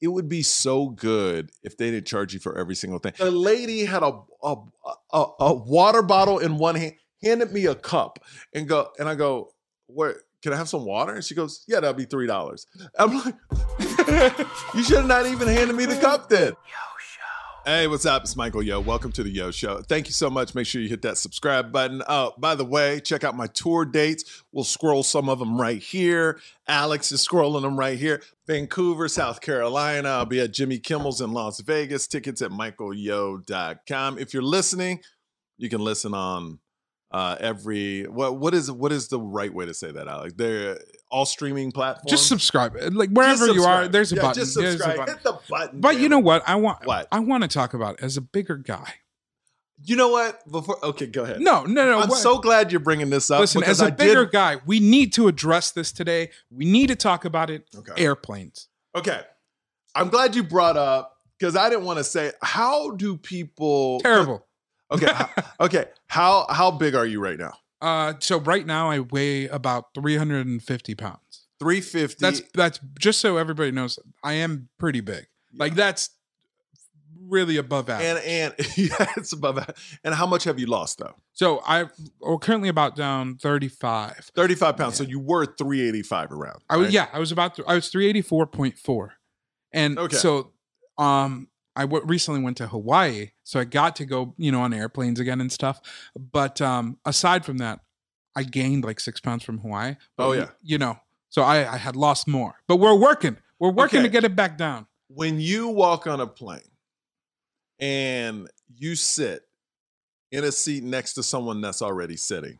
it would be so good if they didn't charge you for every single thing. The lady had a a, a, a water bottle in one hand, handed me a cup, and go and I go, "Where can I have some water?" And she goes, "Yeah, that'll be three dollars." I'm like, "You should have not even handed me the cup then." Hey, what's up? It's Michael Yo. Welcome to the Yo Show. Thank you so much. Make sure you hit that subscribe button. Oh, by the way, check out my tour dates. We'll scroll some of them right here. Alex is scrolling them right here. Vancouver, South Carolina. I'll be at Jimmy Kimmel's in Las Vegas. Tickets at michaelyo.com. If you're listening, you can listen on uh every what what is what is the right way to say that alex they're all streaming platforms Just subscribe. Like wherever Just you are, there's a Yeah, button. just subscribe button. hit the button But damn you know what? I want What? I want to talk about as a bigger guy. you know what before okay go ahead No, no, no. i'm what- so glad you're bringing this up listen. As a I bigger did, guy, we need to address this today. We need to talk about it. okay Airplanes. okay i'm glad you brought up because i didn't want to say how do people Terrible. okay okay how how big are you right now Uh, so right now I weigh about 350 pounds. 350 That's that's just so everybody knows. I am pretty big. Like that's really above average. and and yeah it's above that. and how much have you lost though so I we're currently about down 35. 35 pounds so you were 385 around I was yeah, I was about I was 384.4. And Okay. so um I w- recently went to Hawaii, so I got to go, you know, on airplanes again and stuff. But um aside from that, I gained like 6 pounds from Hawaii. But Oh, yeah. You know, so I I had lost more. But we're working. We're working Okay. to get it back down. when you walk on a plane and you sit in a seat next to someone that's already sitting,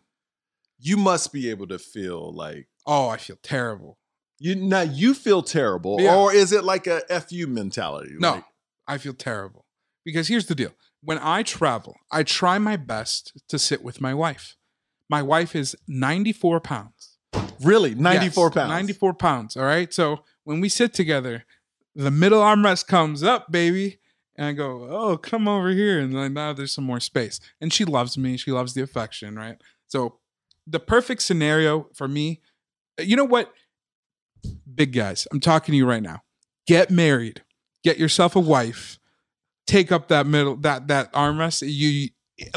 you must be able to feel like Oh, I feel terrible. you now you feel terrible, Yeah. or is it like a fu mentality? No, Like, I feel terrible. Because here's the deal. When I travel, I try my best to sit with my wife. My wife is 94 pounds. really, ninety four Yes, pounds. 94 pounds. All right. So when we sit together, the middle armrest comes up, baby. And I go, oh, come over here. And then now there's some more space. And she loves me. She loves the affection, right? So the perfect scenario for me, you know what? Big guys, I'm talking to you right now. Get married, get yourself a wife, take up that middle, that that armrest. You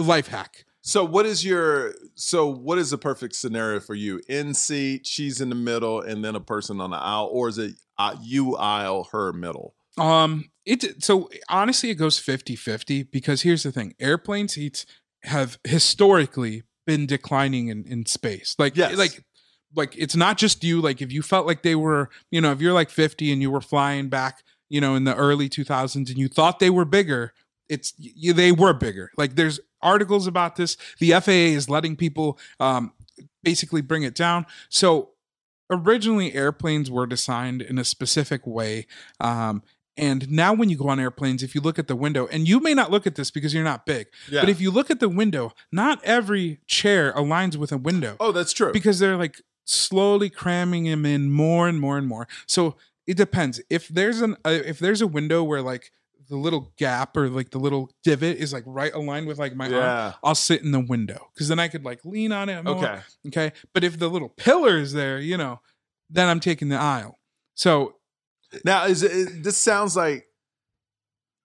life hack. So what is your so what is the perfect scenario for you? In seat, she's in the middle, and then a person on the aisle, or is it uh, you aisle, her middle? Um, it so honestly, it goes 50-50 because here's the thing: airplane seats have historically been declining in in space. Like, Yes. like, like it's not just you. Like, if you felt like they were, you know, if you're like fifty and you were flying back, you know, in the early two thousands, and you thought they were bigger, it's you, they were bigger. Like, there's articles about this. The FAA is letting people um basically bring it down. So originally airplanes were designed in a specific way um, and now when you go on airplanes if you look at the window and you may not look at this because you're not big Yeah. but if you look at the window not every chair aligns with a window oh, that's true. because they're like slowly cramming them in more and more and more so it depends if there's an uh, if there's a window where like the little gap or like the little divot is like right aligned with like my arm i'll sit in the window because then i could like lean on it more. Okay. Okay. But if the little pillar is there, you know, then I'm taking the aisle. So Now, is it, this sounds like?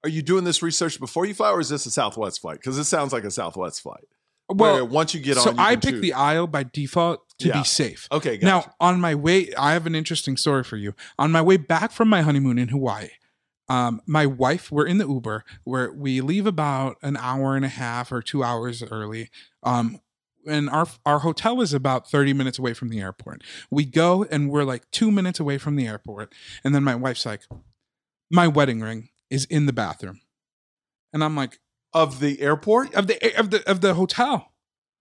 Are you doing this research before you fly, or is this a Southwest flight? Because it sounds like a Southwest flight. well where once you get so on, you I pick choose. the aisle by default to Yeah. be safe. Okay, gotcha. Now, on my way, I have an interesting story for you. On my way back from my honeymoon in Hawaii, um, my wife, we're in the Uber where we leave about an hour and a half or two hours early. Um, and our our hotel is about 30 minutes away from the airport. We go and we're like two minutes away from the airport. And then my wife's like, My wedding ring is in the bathroom. And I'm like, of the airport. of the of the of the hotel.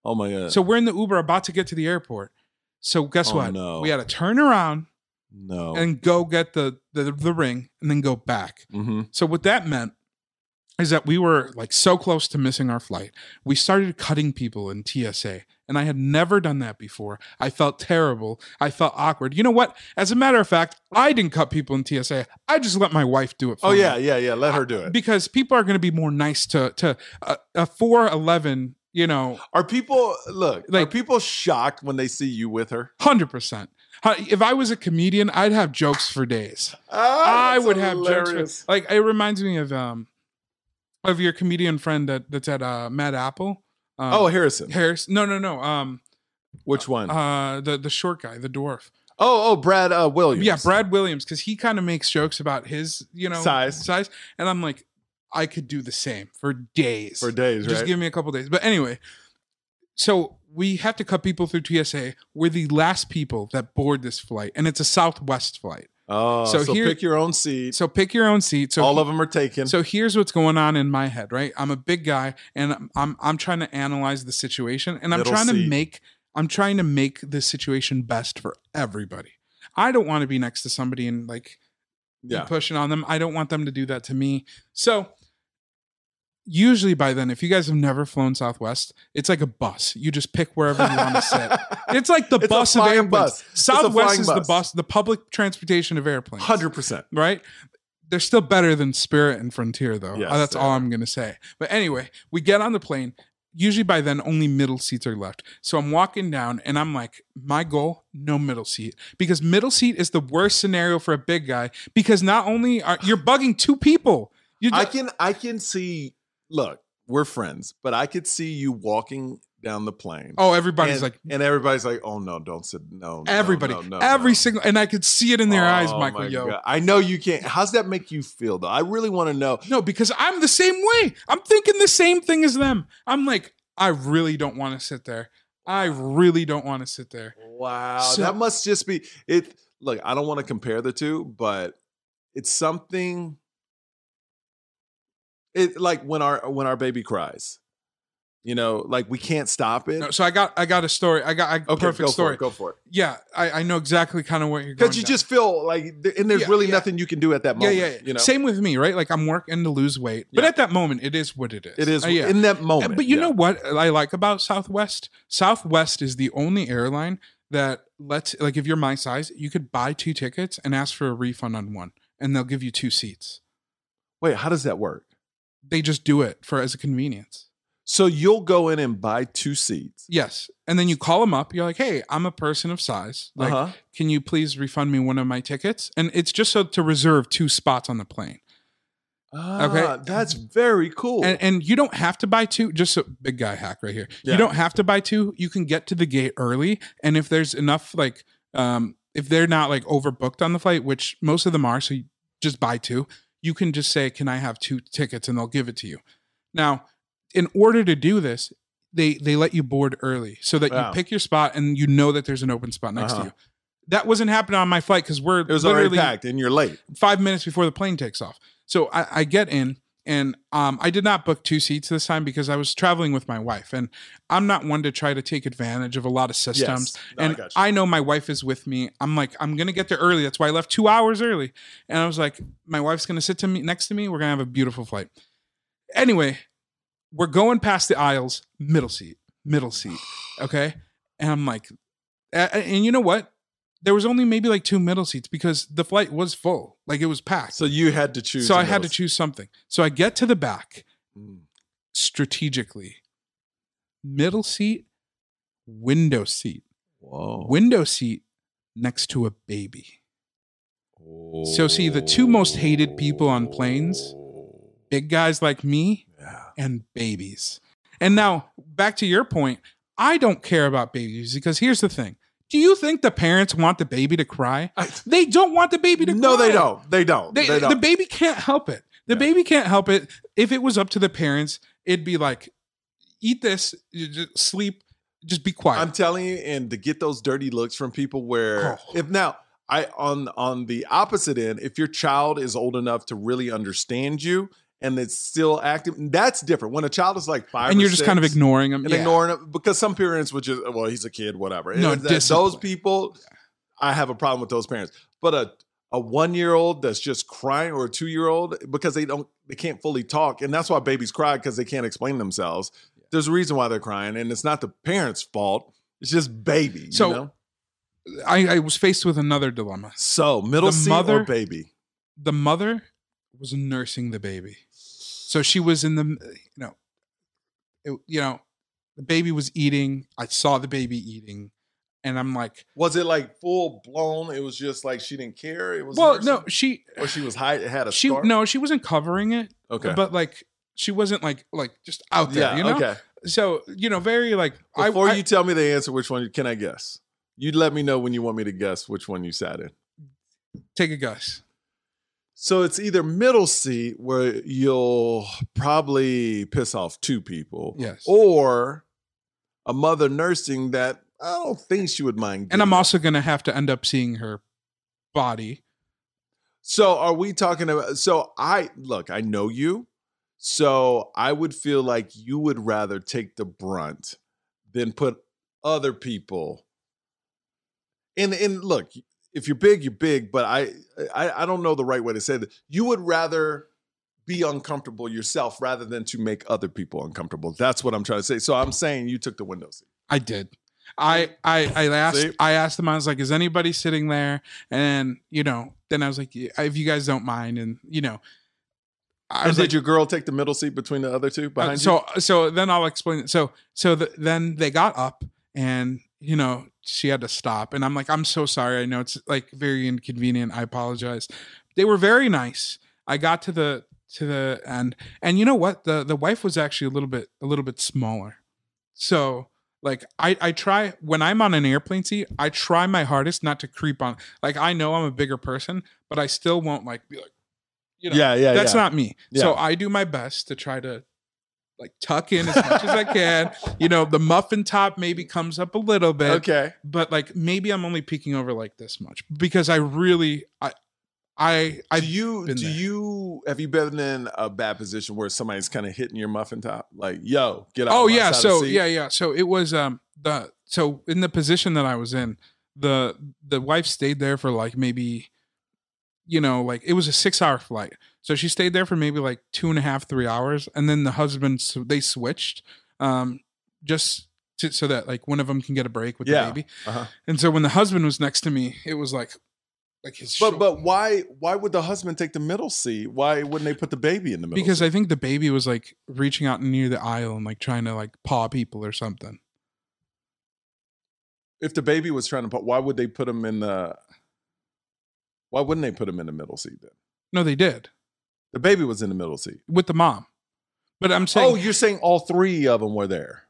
Oh my god! So we're in the Uber about to get to the airport. So guess Oh, what? no. We had to turn around no. and go get the, the the ring and then go back. hmm So what that meant is that we were like so close to missing our flight. We started cutting people in TSA. And I had never done that before. I felt terrible. I felt awkward. You know what? As a matter of fact, I didn't cut people in TSA. I just let my wife do it for Oh me. yeah, yeah, yeah. Let her do it. Because people are going to be more nice to to a, a 411, you know, Are people look? are Like- people shocked when they see you with her? Hundred percent. If I was a comedian, I'd have jokes for days. Ah, I would have jokes for like it reminds me of um of your comedian friend that that's at uh Mad Apple. Um, Oh, Harrison. Harris. No, no, no. Um Which one? uh the the short guy, the dwarf. oh, oh, Brad uh, Williams. Yeah, Brad Williams, because he kind of makes jokes about his, you know, Size. size. And I'm like, I could do the same for days. for days, right? Just right? give me a couple days. But anyway, so we have to cut people through TSA. We're the last people that board this flight, and it's a Southwest flight. oh, so, so here- pick your own seat. So pick your own seat. So All of them are taken. So here's what's going on in my head, right? I'm a big guy and I'm I'm, I'm trying to analyze the situation and I'm Middle trying to make I'm trying to make the situation best for everybody. I don't want to be next to somebody and like yeah. pushing on them. I don't want them to do that to me. So usually by then, if you guys have never flown Southwest, it's like a bus. You just pick wherever you want to sit. It's like the It's bus of airplanes. bus. Southwest is the bus. bus, the public transportation of airplanes Hundred percent. right? They're still better than Spirit and Frontier, though. Yes, Uh, That's all are. I'm going to say. But anyway, we get on the plane. Usually by then, only middle seats are left. So I'm walking down and I'm like, my goal, no middle seat. Because middle seat is the worst scenario for a big guy because not only are you're bugging two people, you I can I can see. Look, we're friends, but I could see you walking down the plane. oh, everybody's and, like, and everybody's like, "Oh no, don't sit." No, everybody, no, no, every no. single, and I could see it in their eyes, Oh, Michael. my Yo, God. I know you can't. How's that make you feel, though? I really want to know. No, because I'm the same way. I'm thinking the same thing as them. I'm like, I really don't want to sit there. I really don't want to sit there. Wow, So- that must just be it. Look, I don't want to compare the two, but it's something. It like when our when our baby cries, you know, like we can't stop it. No, so I got I got a story. I got a okay, perfect go story. For it, go for it. Yeah, I, I know exactly kind of what you're going. Because you down. just feel like, and there's Yeah, really yeah. nothing you can do at that moment. yeah, yeah. You know, Same with me, right? Like I'm working to lose weight, but at that moment, it is what it is. it is Uh, yeah. in that moment. But you yeah. know what I like about Southwest? Southwest is the only airline that lets like if you're my size, you could buy two tickets and ask for a refund on one, and they'll give you two seats. Wait, how does that work? They just do it for as a convenience. So you'll go in and buy two seats. Yes. And then you call them up. You're like, hey, I'm a person of size. Like, uh-huh. can you please refund me one of my tickets? And it's just so to reserve two spots on the plane. Ah, that's very cool. And, and you don't have to buy two, just a big guy hack right here. Yeah. You don't have to buy two. You can get to the gate early. And if there's enough, like, um, if they're not like overbooked on the flight, which most of them are, so you just buy two, you can just say, Can I have two tickets? And they'll give it to you. Now, in order to do this, they they let you board early so that Wow. you pick your spot and you know that there's an open spot next Uh-huh. to you. That wasn't happening on my flight because we're it was already packed, and you're late. five minutes before the plane takes off. So I, I get in and um, I did not book two seats this time because I was traveling with my wife. And I'm not one to try to take advantage of a lot of systems. Yes. No, and you. I, know my wife is with me. I'm like, I'm going to get there early. That's why I left two hours early. And I was like, my wife's going to sit to me next to me. We're going to have a beautiful flight. Anyway, we're going past the aisles, middle seat, middle seat. Okay. And I'm like, and you know what? There was only maybe like two middle seats because the flight was full. Like it was packed. So you had to choose. So I had to middle choose something. So I get to the back Mm. strategically. Middle seat, window seat. Whoa. Window seat next to a baby. So see, the two most hated people on planes- Big guys like me Yeah. and babies. And now back to your point, I don't care about babies because here's the thing. Do you think the parents want the baby to cry? I- They don't want the baby to no, cry. they don't. They don't. They, They, don't. the baby can't help it. The Yeah. baby can't help it. If it was up to the parents, it'd be like, eat this, you just sleep, just be quiet. I'm telling you, and to get those dirty looks from people where Oh. if now I on on the opposite end, if your child is old enough to really understand you and it's still active, that's different. When a child is like five and you're just kind of ignoring them. and Yeah. ignoring it because some parents would just well, he's a kid, whatever. No, that- those people, I have a problem with those parents. But a a one year old that's just crying or a two year old because they don't they can't fully talk and that's why babies cry because they can't explain themselves there's a reason why they're crying and it's not the parents fault it's just baby So, you know? I, I was faced with another dilemma. so middle the mother- or baby The mother was nursing the baby. So she was in the, you know, it, you know, the baby was eating. I saw the baby eating. and I'm like, Was it like full blown? It was just like she didn't care. It was well, nursing? no, she or she was high, It had a she no, she wasn't covering it, okay, but like she wasn't like like just out there, yeah, you know. okay. So you know, very like Before I, you tell me the answer, which one can I guess? You'd let me know when you want me to guess which one you sat in. take a guess. So it's either middle seat where you'll probably piss off two people, Yes. or a mother nursing that I don't think she would mind. And I'm also gonna have to end up seeing her body. So are we talking about? So I look, I know you, so I would feel like you would rather take the brunt than put other people. And and look, if you're big, you're big, but I I, I don't know the right way to say that. You would rather be uncomfortable yourself rather than to make other people uncomfortable. That's what I'm trying to say. So I'm saying you took the window seat. I did. I I I asked See? I asked them. I was like, "Is anybody sitting there?" And you know, then I was like, "Yeah, "If you guys don't mind," and you know, I was did like, your girl take the middle seat between the other two uh, behind you? so so then I'll explain it. So so the, then they got up, and you know, she had to stop, and I'm like, "I'm so sorry. I know it's like very inconvenient. I apologize." They were very nice. I got to the to the end, and you know what? the The wife was actually a little bit a little bit smaller, so like I, I try when I'm on an airplane seat, I try my hardest not to creep on. Like I know I'm a bigger person, but I still won't like be like, you know, yeah, yeah, that's yeah. not me. So I do my best to try to like tuck in as much as I can. You know, the muffin top maybe comes up a little bit, okay. but like maybe I'm only peeking over like this much because I really I I I do you do there. you have you been in a bad position where somebody's kind of hitting your muffin top like yo get out Oh yeah, so yeah, yeah. So it was um the so in the position that I was in, the the wife stayed there for like maybe you know, like it was a six hour flight. So she stayed there for maybe like two and a half, three hours, and then the husband they switched, um, just to, so that like one of them can get a break with Yeah. the baby. Uh-huh. And so when the husband was next to me, it was like, like his but but why why would the husband take the middle seat why wouldn't they put the baby in the middle because seat? I think the baby was like reaching out near the aisle and like trying to like paw people or something. if the baby was trying to put why would they put him in the why wouldn't they put him in the middle seat then No, they did the baby was in the middle seat with the mom. But I'm saying, oh you're saying all three of them were there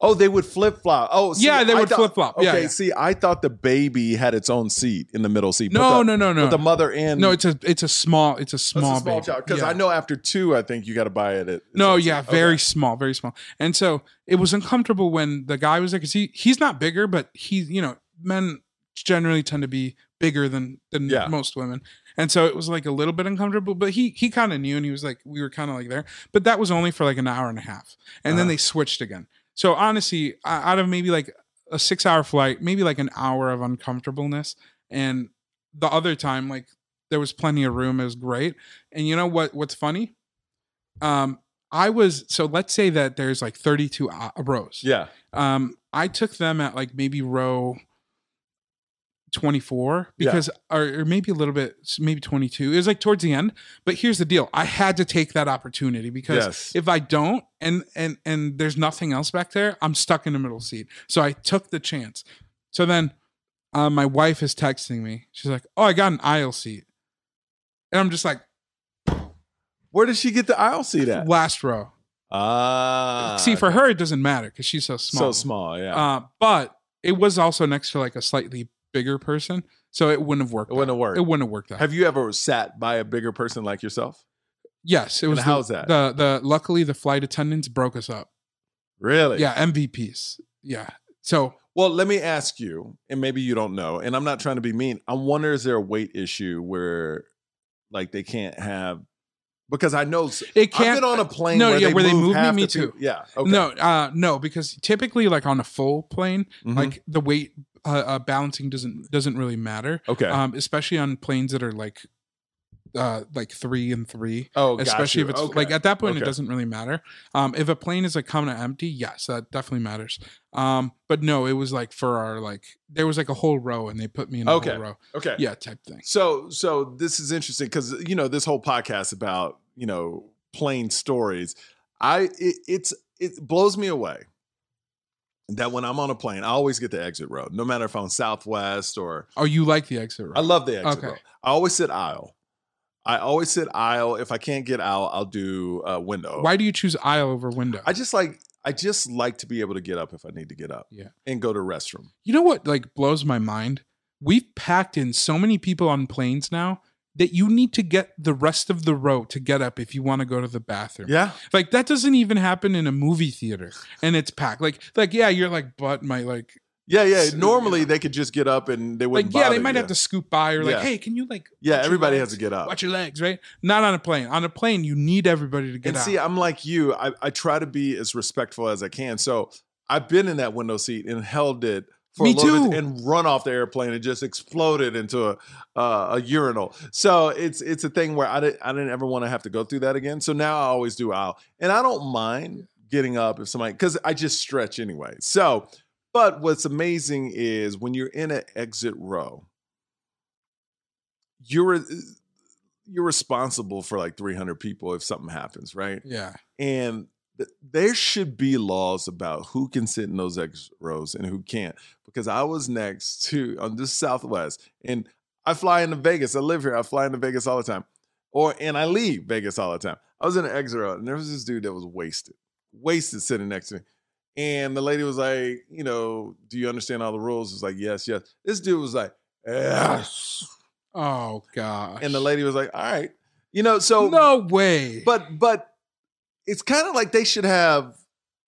oh they would flip-flop oh see, yeah, they I would thought- flip flop. okay Yeah, yeah. see i thought the baby had its own seat in the middle seat No, the, no, no, no. the mother and no, it's a it's a small it's a small, a small baby. child because Yeah. I know after two, I think you got to buy it at. No, yeah, seat. very Okay. small, very small. And so it was uncomfortable when the guy was there because he he's not bigger, but he's you know men generally tend to be bigger than than Yeah. most women, and so it was like a little bit uncomfortable. But he he kind of knew, and he was like we were kind of like there, but that was only for like an hour and a half, and then Uh-huh. they switched again. So honestly, out of maybe like a six hour flight, maybe like an hour of uncomfortableness, and the other time like there was plenty of room. It was great, and you know what? What's funny? Um, I was so let's say that there's like 32 uh, rows. Yeah. Um, I took them at like maybe row 24 Yeah. because or, or maybe a little bit maybe 22. It was like towards the end. But here's the deal. I had to take that opportunity because Yes. if I don't and and and there's nothing else back there, I'm stuck in the middle seat. So I took the chance. So then uh, my wife is texting me. She's like, "Oh, I got an aisle seat." And I'm just like, Where did she get the aisle seat at? last row. Ah. See, for her, it doesn't matter because she's so small. So small. Yeah. Uh, but it was also next to like a slightly bigger person, so it wouldn't have worked. it wouldn't have worked. It wouldn't have worked out. Have you ever sat by a bigger person like yourself? yes, it And was. the- how's that? The the luckily the flight attendants broke us up. Really? Yeah, MVPs. Yeah. So Well, let me ask you, and maybe you don't know, and I'm not trying to be mean. I wonder is there a weight issue where, like, they can't have because I know it I've can't. been on a plane. no, where yeah, they where they move me, me too. people- Yeah. Okay. No, uh, no, because typically, like on a full plane, Mhm. like the weight uh, uh, balancing doesn't doesn't really matter. okay. Um, especially on planes that are like, uh, like three and three. oh, especially if it's Okay. like at that point Okay. it doesn't really matter um if a plane is like coming to empty yes that definitely matters um but no it was like for our like there was like a whole row and they put me in a Okay. whole row okay. yeah type thing So so this is interesting because you know this whole podcast about you know plane stories. I it, it's it blows me away that when I'm on a plane, I always get the exit row, no matter if I'm Southwest or Oh, you like the exit row? I love the exit Okay. row. I always sit aisle. I always sit aisle. If I can't get aisle, I'll do uh, window. Why do you choose aisle over window? I just like I just like to be able to get up if I need to get up. Yeah. And go to restroom. You know what like blows my mind? We've packed in so many people on planes now that you need to get the rest of the row to get up if you want to go to the bathroom. Yeah. Like that doesn't even happen in a movie theater and it's packed. Like like yeah, you're like but my like Yeah, yeah. Normally yeah. they could just get up and they wouldn't like yeah, they might have to scoop by or Yeah. like hey, can you like Yeah, everybody has to get up. watch your legs, right? Not on a plane. On a plane, you need everybody to get up. and out. see, I'm like you. I, I try to be as respectful as I can. So I've been in that window seat and held it for Me a little too. bit and run off the airplane and just exploded into a uh, a urinal. So it's it's a thing where I didn't I didn't ever want to have to go through that again. So now I always do aisle, and I don't mind getting up if somebody because I just stretch anyway. So, but what's amazing is when you're in an exit row, you're you're responsible for like 300 people if something happens, right? yeah. And there should be laws about who can sit in those exit rows and who can't. Because I was next to on this Southwest, and I fly into Vegas. I live here. I fly into Vegas all the time, or and I leave Vegas all the time. I was in an exit row, and there was this dude that was wasted, wasted sitting next to me. And the lady was like, you know, do you understand all the rules? It's like, yes, yes. This dude was like, yes. Oh gosh. And the lady was like, all right. You know, so no way. but but it's kind of like they should have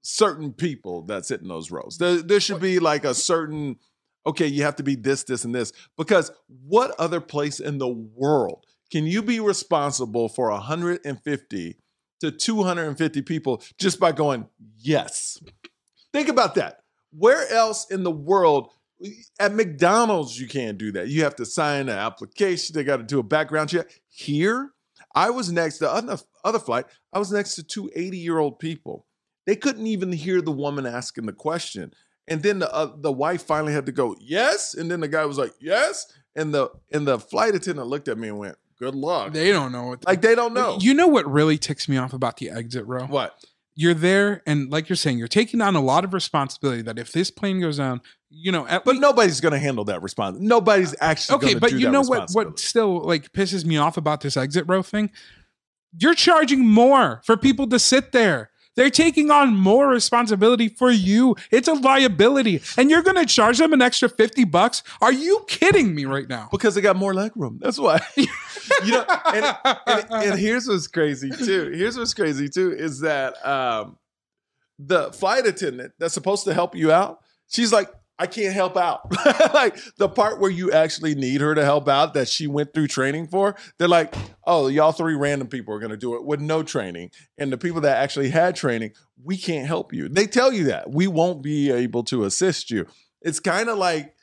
certain people that sit in those rows. There, there should be like a certain okay, you have to be this, this, and this. Because what other place in the world can you be responsible for 150 to 250 people just by going, yes? Think about that. Where else in the world? At McDonald's, you can't do that. You have to sign an application. They got to do a background check. Here, I was next to other, other flight. I was next to two 80 year old people. They couldn't even hear the woman asking the question. And then the uh, the wife finally had to go yes, and then the guy was like yes, and the and the flight attendant looked at me and went, "Good luck." they don't know what like they don't know You know what really ticks me off about the exit row? what. You're there and like you're saying, you're taking on a lot of responsibility that if this plane goes down, you know, But least nobody's going to handle that response. Nobody's actually okay but you know what what still like pisses me off about this exit row thing? You're charging more for people to sit there they're taking on more responsibility for you it's a liability and you're going to charge them an extra 50 bucks are you kidding me right now because they got more leg room. That's why. you know, and, and, and here's what's crazy too. Here's what's crazy too is that um, the flight attendant that's supposed to help you out, she's like, I can't help out. like the part where you actually need her to help out that she went through training for, they're like, oh, y'all three random people are going to do it with no training. And the people that actually had training, we can't help you. They tell you that we won't be able to assist you. It's kind of like,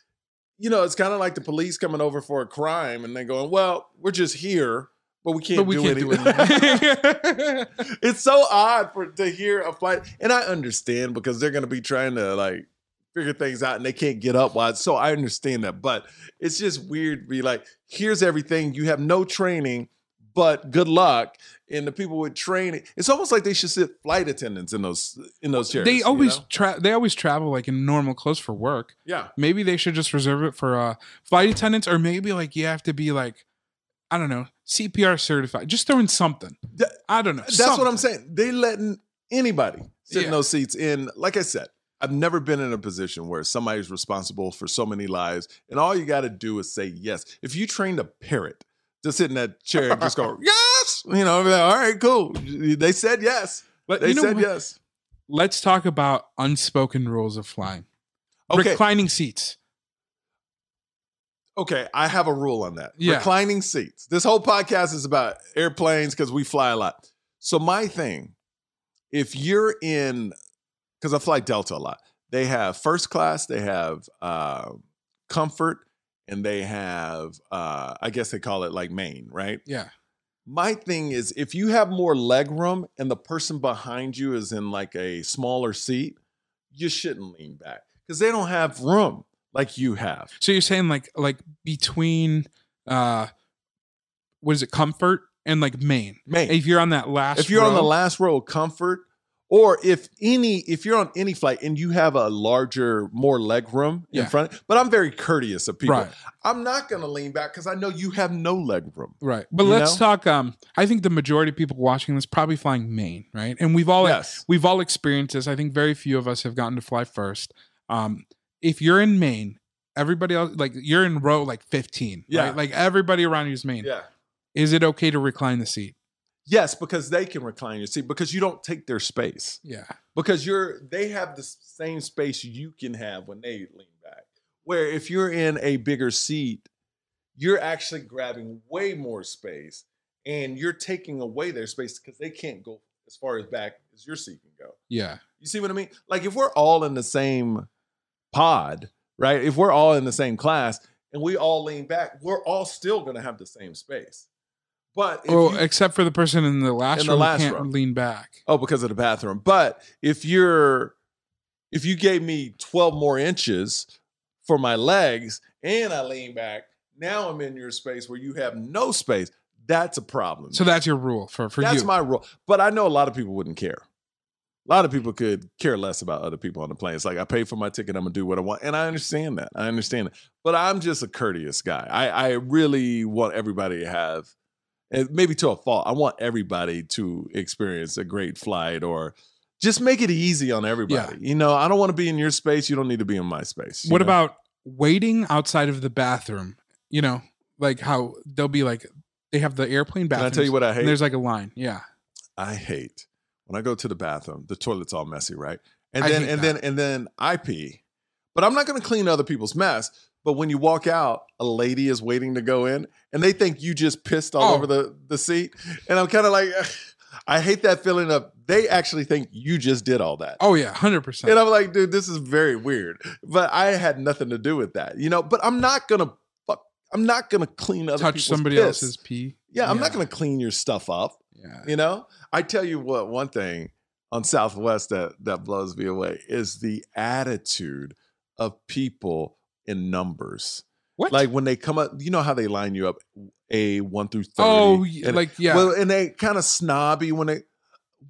you know, it's kind of like the police coming over for a crime and then going, well, we're just here, but we can't, but we do, can't do anything. it's so odd for to hear a flight, and I understand because they're going to be trying to like figure things out and they can't get up while so I understand that, but it's just weird to be like, here's everything, you have no training, but good luck. And the people with training, it's almost like they should sit flight attendants in those in those chairs. they you always know? tra- they always travel like in normal clothes for work yeah. maybe they should just reserve it for uh flight attendants or maybe like you have to be like i don't know cpr certified just throwing something Th- i don't know That's what I'm saying. They letting anybody sit in those seats. In like I said, I've never been in a position where somebody's responsible for so many lives, and all you got to do is say yes. If you trained a parrot to sit in that chair and just go yes, you know, like, all right, cool. They said yes. But They you know said what? yes. let's talk about unspoken rules of flying Okay, reclining seats okay. I have a rule on that. Yeah. Reclining seats. This whole podcast is about airplanes because we fly a lot. So my thing, if you're in, because I fly Delta a lot, they have first class, they have uh, comfort, and they have, uh, I guess they call it like main, right? yeah My thing is, if you have more leg room and the person behind you is in like a smaller seat, you shouldn't lean back because they don't have room like you have. so you're saying like like between uh what is it comfort and like main Main. if you're on that last if you're on the last row of comfort Or if any, if you're on any flight and you have a larger, more leg room in front, but I'm very courteous of people. Right. I'm not gonna lean back because I know you have no leg room. Right. But let's know? talk um I think the majority of people watching this probably flying main, right? And we've all yes. we've all experienced this. I think very few of us have gotten to fly first. Um if you're in main, everybody else like you're in row like 15, Yeah. right? Like everybody around you is main. Yeah. Is it okay to recline the seat? Yes, because they can recline your seat because you don't take their space. Yeah. because you're they have the same space you can have when they lean back. Where if you're in a bigger seat, you're actually grabbing way more space and you're taking away their space because they can't go as far as back as your seat can go. Yeah. You see what I mean? Like if we're all in the same pod, right? If we're all in the same class and we all lean back, we're all still going to have the same space. But if Well, you- except for the person in the last In the who last can't row. lean back. Oh, because of the bathroom. But if you're if you gave me 12 more inches for my legs and I lean back, now I'm in your space where you have no space. That's a problem. So that's your rule for for that's you. That's my rule. But I know a lot of people wouldn't care. A lot of people could care less about other people on the plane. It's like I pay for my ticket, I'm gonna do what I want. And I understand that. I understand it. But I'm just a courteous guy. I, I really want everybody to have and maybe to a fault. I want everybody to experience a great flight or just make it easy on everybody. You know, I don't want to be in your space. You don't need to be in my space. what know? about waiting outside of the bathroom? You know, like how they'll be like they have the airplane Can I bathroom. tell you what I hate? there's like a line. Yeah. I hate when I go to the bathroom. The toilet's all messy, right? And I then and that. then and then I pee, but I'm not going to clean other people's mess. But when you walk out, a lady is waiting to go in, and they think you just pissed all Oh. over the the seat, and I'm kind of like, I hate that feeling of they actually think you just did all that. Oh yeah, hundred percent. And I'm like, dude, this is very weird. But I had nothing to do with that, you know. But I'm not gonna fuck. I'm not gonna clean other Touch somebody piss. else's pee. Yeah, I'm not gonna clean your stuff up. Yeah. You know, I tell you what, one thing on Southwest that that blows me away is the attitude of people in numbers. What? Like when they come up, you know how they line you up a one through thirty. oh, and, like yeah. well, and they kind of snobby when they,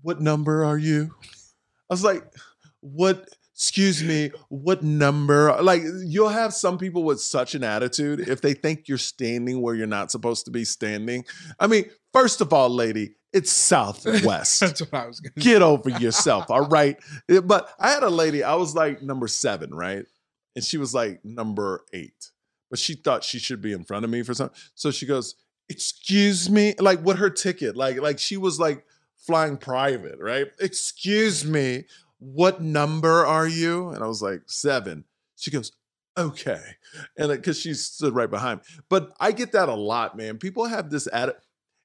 what number are you? I was like, what? Excuse me, what number? Like you'll have some people with such an attitude if they think you're standing where you're not supposed to be standing. I mean, first of all, lady, it's Southwest That's what I was gonna. get over yourself all right Eh, but i had a lady i was like number seven right and she was like number eight but she thought she should be in front of me for something so she goes excuse me like what her ticket like like she was like flying private right? Excuse me what number are you? And i was like seven. She goes okay and because she stood right behind me. But i get that a lot man. People have this attitude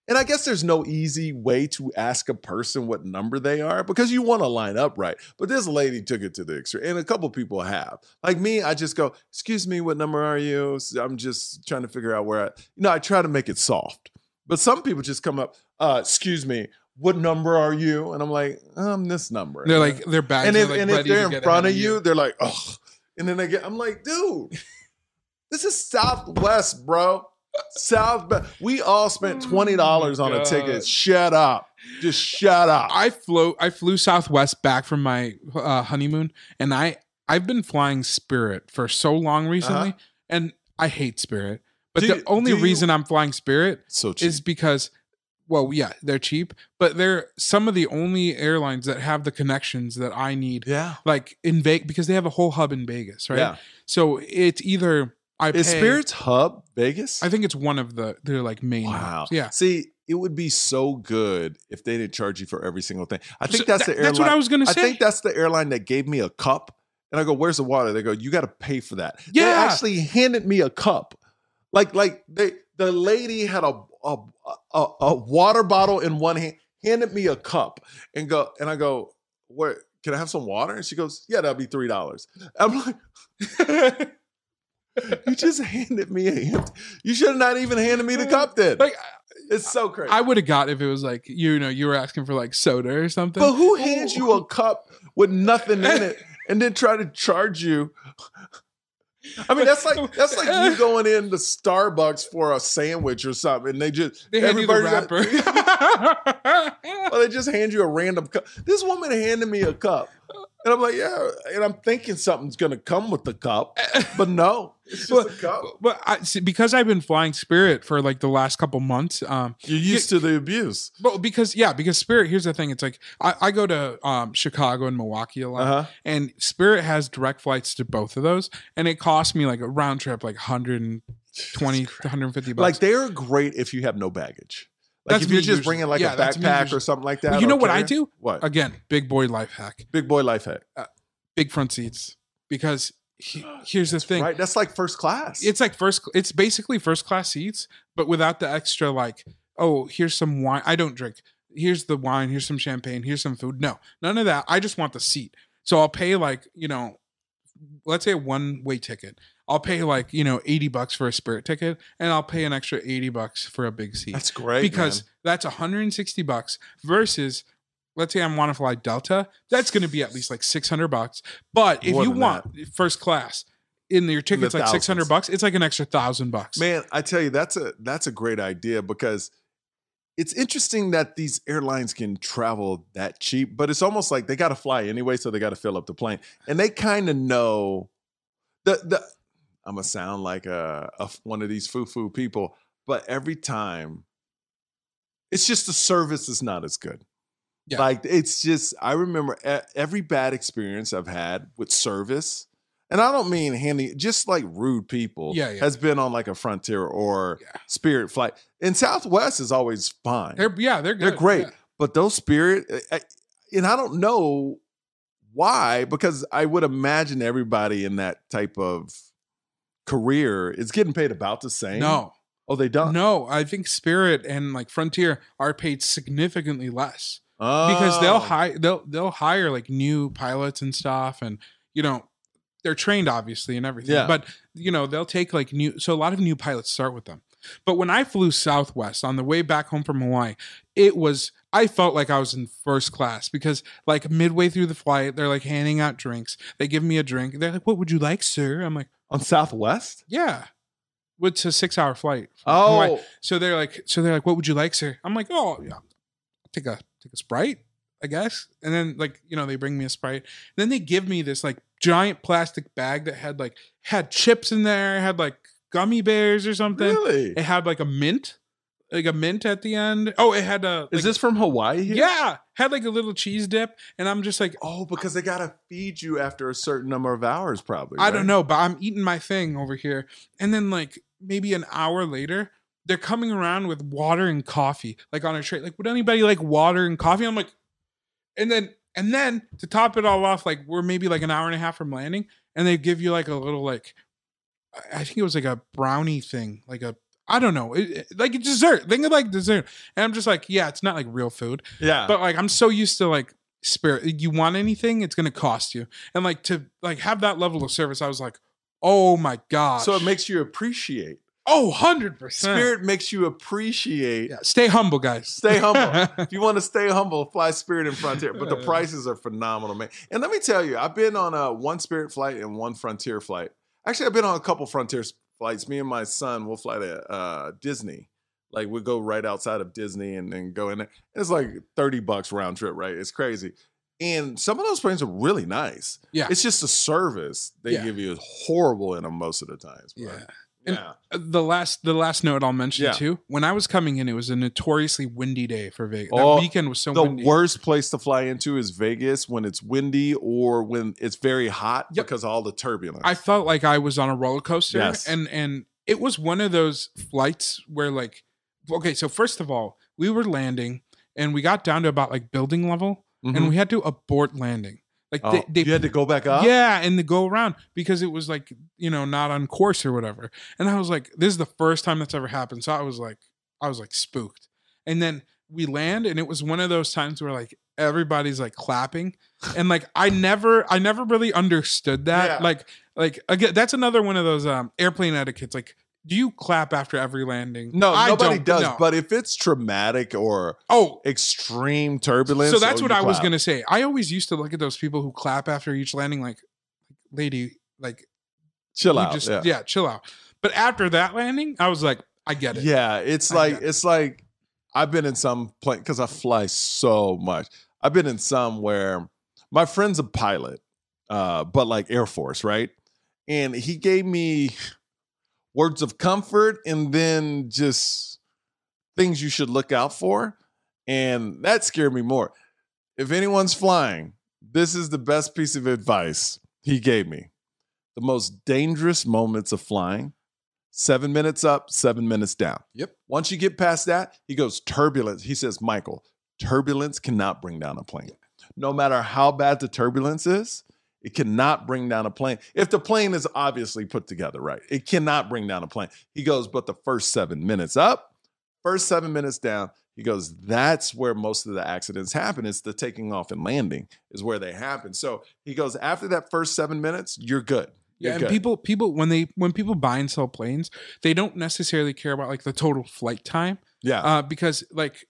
and I guess there's no easy way to ask a person what number they are because you want to line up right. But this lady took it to the extreme, and a couple people have. Like me, I just go, "Excuse me, what number are you?" I'm just trying to figure out where. I, you know, I try to make it soft. But some people just come up, uh, "Excuse me, what number are you?" And I'm like, "I'm this number." They're like their bags. and if like, and if they're in front of you, they're like, "Oh," and then they get. I'm like, dude, this is Southwest, bro. South. We all spent twenty dollars my on a ticket. Shut up. Just shut up. I flew. I flew Southwest back from my uh, honeymoon, and I I've been flying Spirit for so long recently, and I hate Spirit. But Uh-huh. Do the only do you- reason I'm flying Spirit so cheap. is because, well, yeah, they're cheap, but they're some of the only airlines that have the connections that I need. yeah. Like in Vegas, because they have a whole hub in Vegas, right? Yeah. So it's either I Is pay- Spirit's hub Vegas? I think it's one of the they're like main. Wow. hubs. Yeah. See, it would be so good if they didn't charge you for every single thing. I think So that's that- the airline. That's what I was gonna say. I say. think that's the airline that gave me a cup. And I go, "Where's the water?" They go, "You got to pay for that." They Yeah. actually handed me a cup. Like like they the lady had a a, a a water bottle in one hand, handed me a cup, and go and I go, "Where can I have some water?" And she goes, "Yeah, that'll be three dollars." I'm like, "You just handed me a empty. You should have not even handed me the cup then." like it's so crazy. I would have got if it was like you know you were asking for like soda or something. But who hands you a cup with nothing in it and then try to charge you I mean, that's like that's like you going in into Starbucks for a sandwich or something, and they just They hand you the wrapper. Well, they just hand you a random cup. This woman handed me a cup. And I'm like, yeah. And I'm thinking something's going to come with the cup. But no, it's just Well, a cup. but I see, because I've been flying Spirit for like the last couple months. Um, You're used to the abuse. well, because yeah, because Spirit. Here's the thing: it's like I, I go to um, Chicago and Milwaukee a lot, Uh huh. and Spirit has direct flights to both of those, and it cost me like a round trip like 120 to 150 bucks. Like they're great if you have no baggage. Like That's if you're just usually. bringing like Yeah, a backpack or something like that. Well, you know what I do? What? Again, big boy life hack: Big boy life hack. Uh, big front seats. Because he, here's the thing: Right? That's like first class. it's like first it's basically first class seats but without the extra like oh here's some wine i don't drink here's the wine here's some champagne here's some food no none of that i just want the seat so i'll pay like you know let's say a one way ticket i'll pay like you know 80 bucks for a spirit ticket and i'll pay an extra 80 bucks for a big seat That's great. because man. that's 160 bucks versus let's say I want to fly Delta, that's going to be at least like 600 bucks. But if More you want first class, in your ticket's like six hundred bucks, it's like an extra thousand bucks. Man, I tell you, that's a that's a great idea because it's interesting that these airlines can travel that cheap, but it's almost like they got to fly anyway, so they got to fill up the plane, and they kind of know the the. I'm gonna sound like a, a one of these foo foo people, but every time, it's just the service is not as good. Yeah. Like it's just I remember every bad experience I've had with service, and I don't mean handing just like rude people. Yeah, yeah. has been on like a Frontier or Yeah. Spirit flight. And Southwest is always fine, They're yeah, they're They're great. yeah. but those Spirit, I- I- and I don't know why because I would imagine everybody in that type of career is getting paid about the same. No, oh they don't. no, I think Spirit and like Frontier are paid significantly less because oh. they'll Oh. hire they'll they'll hire like new pilots and stuff, and you know they're trained obviously and everything. Yeah. But you know they'll take like new. So a lot of new pilots start with them. But when I flew Southwest on the way back home from Hawaii, it was I felt like I was in first class because like midway through the flight, they're like handing out drinks. They give me a drink. They're like, "What would you like, sir?" I'm like, on Southwest. "Yeah." It's a six hour flight. from Hawaii. Oh, So they're like, so they're like, what would you like, sir? I'm like, oh, yeah, take a take a sprite, I guess. And then like, you know, they bring me a sprite. then they give me this like giant plastic bag that had like had chips in there, had like gummy bears or something. really? It had like a mint, like a mint at the end. Oh, it had a Is this from Hawaii? Here? yeah, had like a little cheese dip, and I'm just like, Oh, because they gotta feed you after a certain number of hours, probably. I don't know, but I'm eating my thing over here. And then like maybe an hour later, they're coming around with water and coffee, like on a tray. Like, would anybody like water and coffee? I'm like, and then and then to top it all off, like we're maybe like an hour and a half from landing, and they give you like a little like I think it was like a brownie thing, like a I don't know, it, it- like dessert. Think of like dessert. And I'm just like, yeah, it's not like real food. Yeah, But like I'm so used to like spirit you want anything, it's gonna cost you. And like to like have that level of service, I was like, oh my god. so it makes you appreciate. oh 100 percent Spirit makes you appreciate. Yeah, stay humble, guys. Stay humble. if you want to stay humble, fly Spirit and Frontier. But the prices are phenomenal, man. And let me tell you, I've been on a one Spirit flight and one Frontier flight. Actually, I've been on a couple Frontier flights. Me and my son will fly to uh, Disney. Like we go right outside of Disney and then go in there. It's like thirty bucks round trip, right? It's crazy. And some of those planes are really nice. Yeah. It's just the service they Yeah. give you is horrible in them most of the times. bro. yeah. Yeah. Uh, The last the last note I'll mention Yeah. too. When I was coming in, it was a notoriously windy day for Vegas. Oh, that weekend was so the windy. worst place to fly into is Vegas when it's windy or when it's very hot Yep. because of all the turbulence. I felt like I was on a roller coaster, Yes. and and it was one of those flights where like, okay, so first of all, we were landing, and we got down to about like building level, Mhm. and we had to abort landing. Like Oh, they, they you had to go back up. yeah, and to go around because it was like you know not on course or whatever. And I was like, this is the first time that's ever happened. So I was like, I was like spooked. And then we land, and it was one of those times where like everybody's like clapping, and like I never, I never really understood that. Yeah. Like, like again, that's another one of those um airplane etiquettes. Like, do you clap after every landing? No, I nobody does. no. But if it's traumatic or oh, extreme turbulence, so that's oh, what I was gonna say. I always used to look at those people who clap after each landing, like, lady, like chill out. just- yeah. chill out. But after that landing, I was like, I get it. Yeah, it's I like it. it's like I've been in some plane because I fly so much. I've been in some where my friend's a pilot, uh, but like Air Force, right? And he gave me words of comfort and then just things you should look out for. And that scared me more. If anyone's flying, this is the best piece of advice he gave me. The most dangerous moments of flying seven minutes up, seven minutes down. Yep. Once you get past that, he goes turbulence. He says, Michael, turbulence cannot bring down a plane. No matter how bad the turbulence is, it cannot bring down a plane. If the plane is obviously put together right, it cannot bring down a plane. He goes, but the first seven minutes up, first seven minutes down, he goes, that's where most of the accidents happen. It's the taking off and landing is where they happen. So he goes, after that first seven minutes, you're good. Yeah, and good. people people when they when people buy and sell planes, they don't necessarily care about like the total flight time. yeah, Uh, because like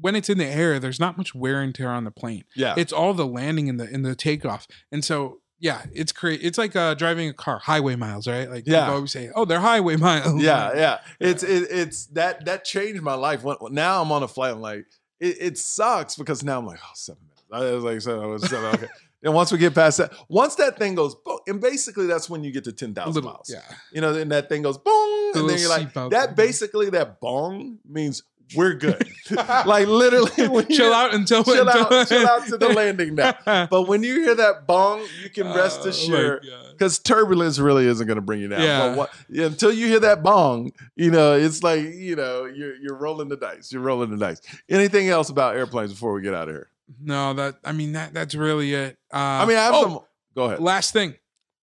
when it's in the air, there's not much wear and tear on the plane. yeah. It's all the landing and the and the takeoff. And so yeah, it's crazy. It's like uh, driving a car, highway miles, right? Like Yeah. always say, "Oh, they're highway miles." yeah, yeah. It's it, it's that that changed my life. When now I'm on a flight, I'm like, it, it sucks because now I'm like, oh, seven minutes. I was like, seven, I was seven. Okay. and once we get past that, once that thing goes, boom, and basically that's when you get to ten a thousand little. miles. Yeah, You know, then that thing goes boom, The and then you're like, that basically that bong means we're good. like literally, chill out until chill until, out, chill out to the landing now. But when you hear that bong, you can rest my assured because turbulence really isn't going to bring you down. Yeah. But what, until you hear that bong, you know, it's like you know you're you're rolling the dice. You're rolling the dice. Anything else about airplanes before we get out of here? No, that I mean that that's really it. Uh, I mean, I have oh, some. Go ahead. Last thing,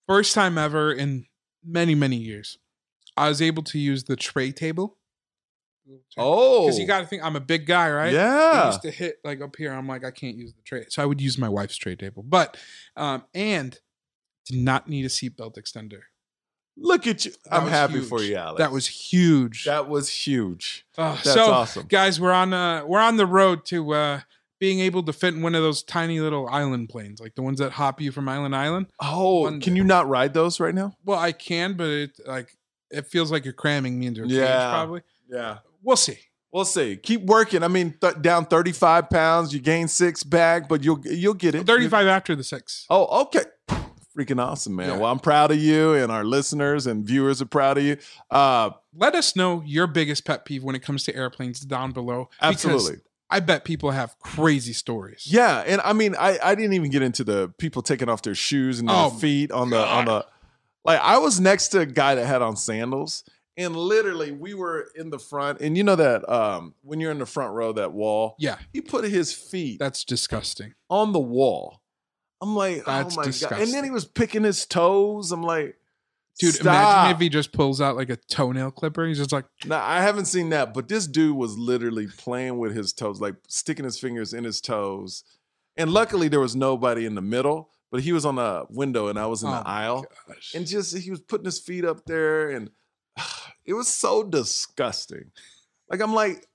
first time ever in many many years, I was able to use the tray table. Oh, because you got to think I'm a big guy, right? I Yeah. used to hit like up here. I'm like, I can't use the tray, so I would use my wife's tray table. But um, and did not need a seatbelt extender. Look at you. That I'm happy huge. for you, Alex. That was huge. that was huge. Uh, That's so, awesome. guys, we're on uh we're on the road to uh being able to fit in one of those tiny little island planes, like the ones that hop you from island to island. Oh, One can day. you not ride those right now? Well, I can, but it like it feels like you're cramming me into a cage. Yeah. Probably. Yeah. We'll see. We'll see. Keep working. I mean, th- down 35 pounds, you gain six back, but you'll you'll get it. 35 after the six. Oh, okay. Freaking awesome, man. Yeah. Well, I'm proud of you, and our listeners and viewers are proud of you. Uh, Let us know your biggest pet peeve when it comes to airplanes down below. absolutely. I bet people have crazy stories. Yeah, and I mean, I I didn't even get into the people taking off their shoes and their Oh, feet on the on the. Like I was next to a guy that had on sandals, and literally we were in the front, and you know that um when you're in the front row, that wall, Yeah, he put his feet that's disgusting. on the wall. I'm like, That's oh my god! And then he was picking his toes. I'm like, Dude, stop. imagine if he just pulls out like a toenail clipper. He's just like, Now I haven't seen that, but this dude was literally playing with his toes, like sticking his fingers in his toes. And luckily there was nobody in the middle, but he was on the window and I was in Oh the aisle. gosh. And just he was putting his feet up there and it was so disgusting. Like I'm like,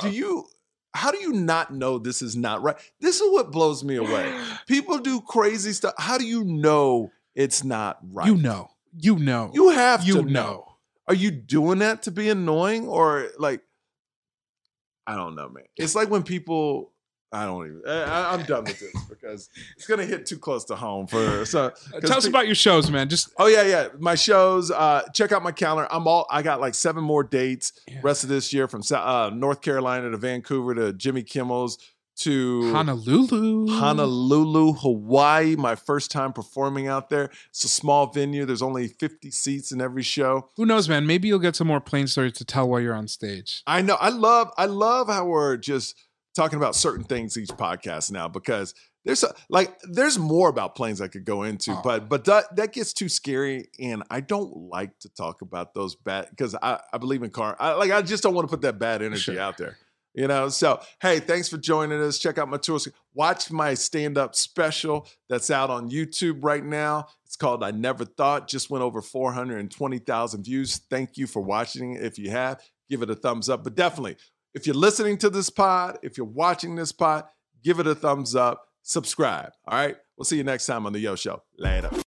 do you how do you not know this is not right? This is what blows me away. People do crazy stuff. How do you know it's not right? You know. You know. You have You to know. know. Are you doing that to be annoying or like? I don't know, man. It's like when people. I don't even. I, I'm done with this because it's gonna hit too close to home for so. Uh, Tell us about your shows, man. Just Oh yeah, yeah. My shows. Uh, check out my calendar. I'm all. I got like seven more dates Yeah. rest of this year from uh, North Carolina to Vancouver to Jimmy Kimmel's to Honolulu. Honolulu, Hawaii. My first time performing out there. It's a small venue. There's only 50 seats in every show. Who knows, man? Maybe you'll get some more plane stories to tell while you're on stage. I know. I love. I love how we're just talking about certain things each podcast now because there's a, like there's more about planes I could go into, Oh. but but that that gets too scary, and I don't like to talk about those bad because I I believe in car. I, like I just don't want to put that bad energy Sure. out there. You know, so hey, thanks for joining us. Check out my tours. Watch my stand-up special that's out on YouTube right now. It's called I Never Thought. Just went over 420,000 views. Thank you for watching. If you have, give it a thumbs up. But definitely, if you're listening to this pod, if you're watching this pod, give it a thumbs up, subscribe. All right. We'll see you next time on the Yo Show. Later.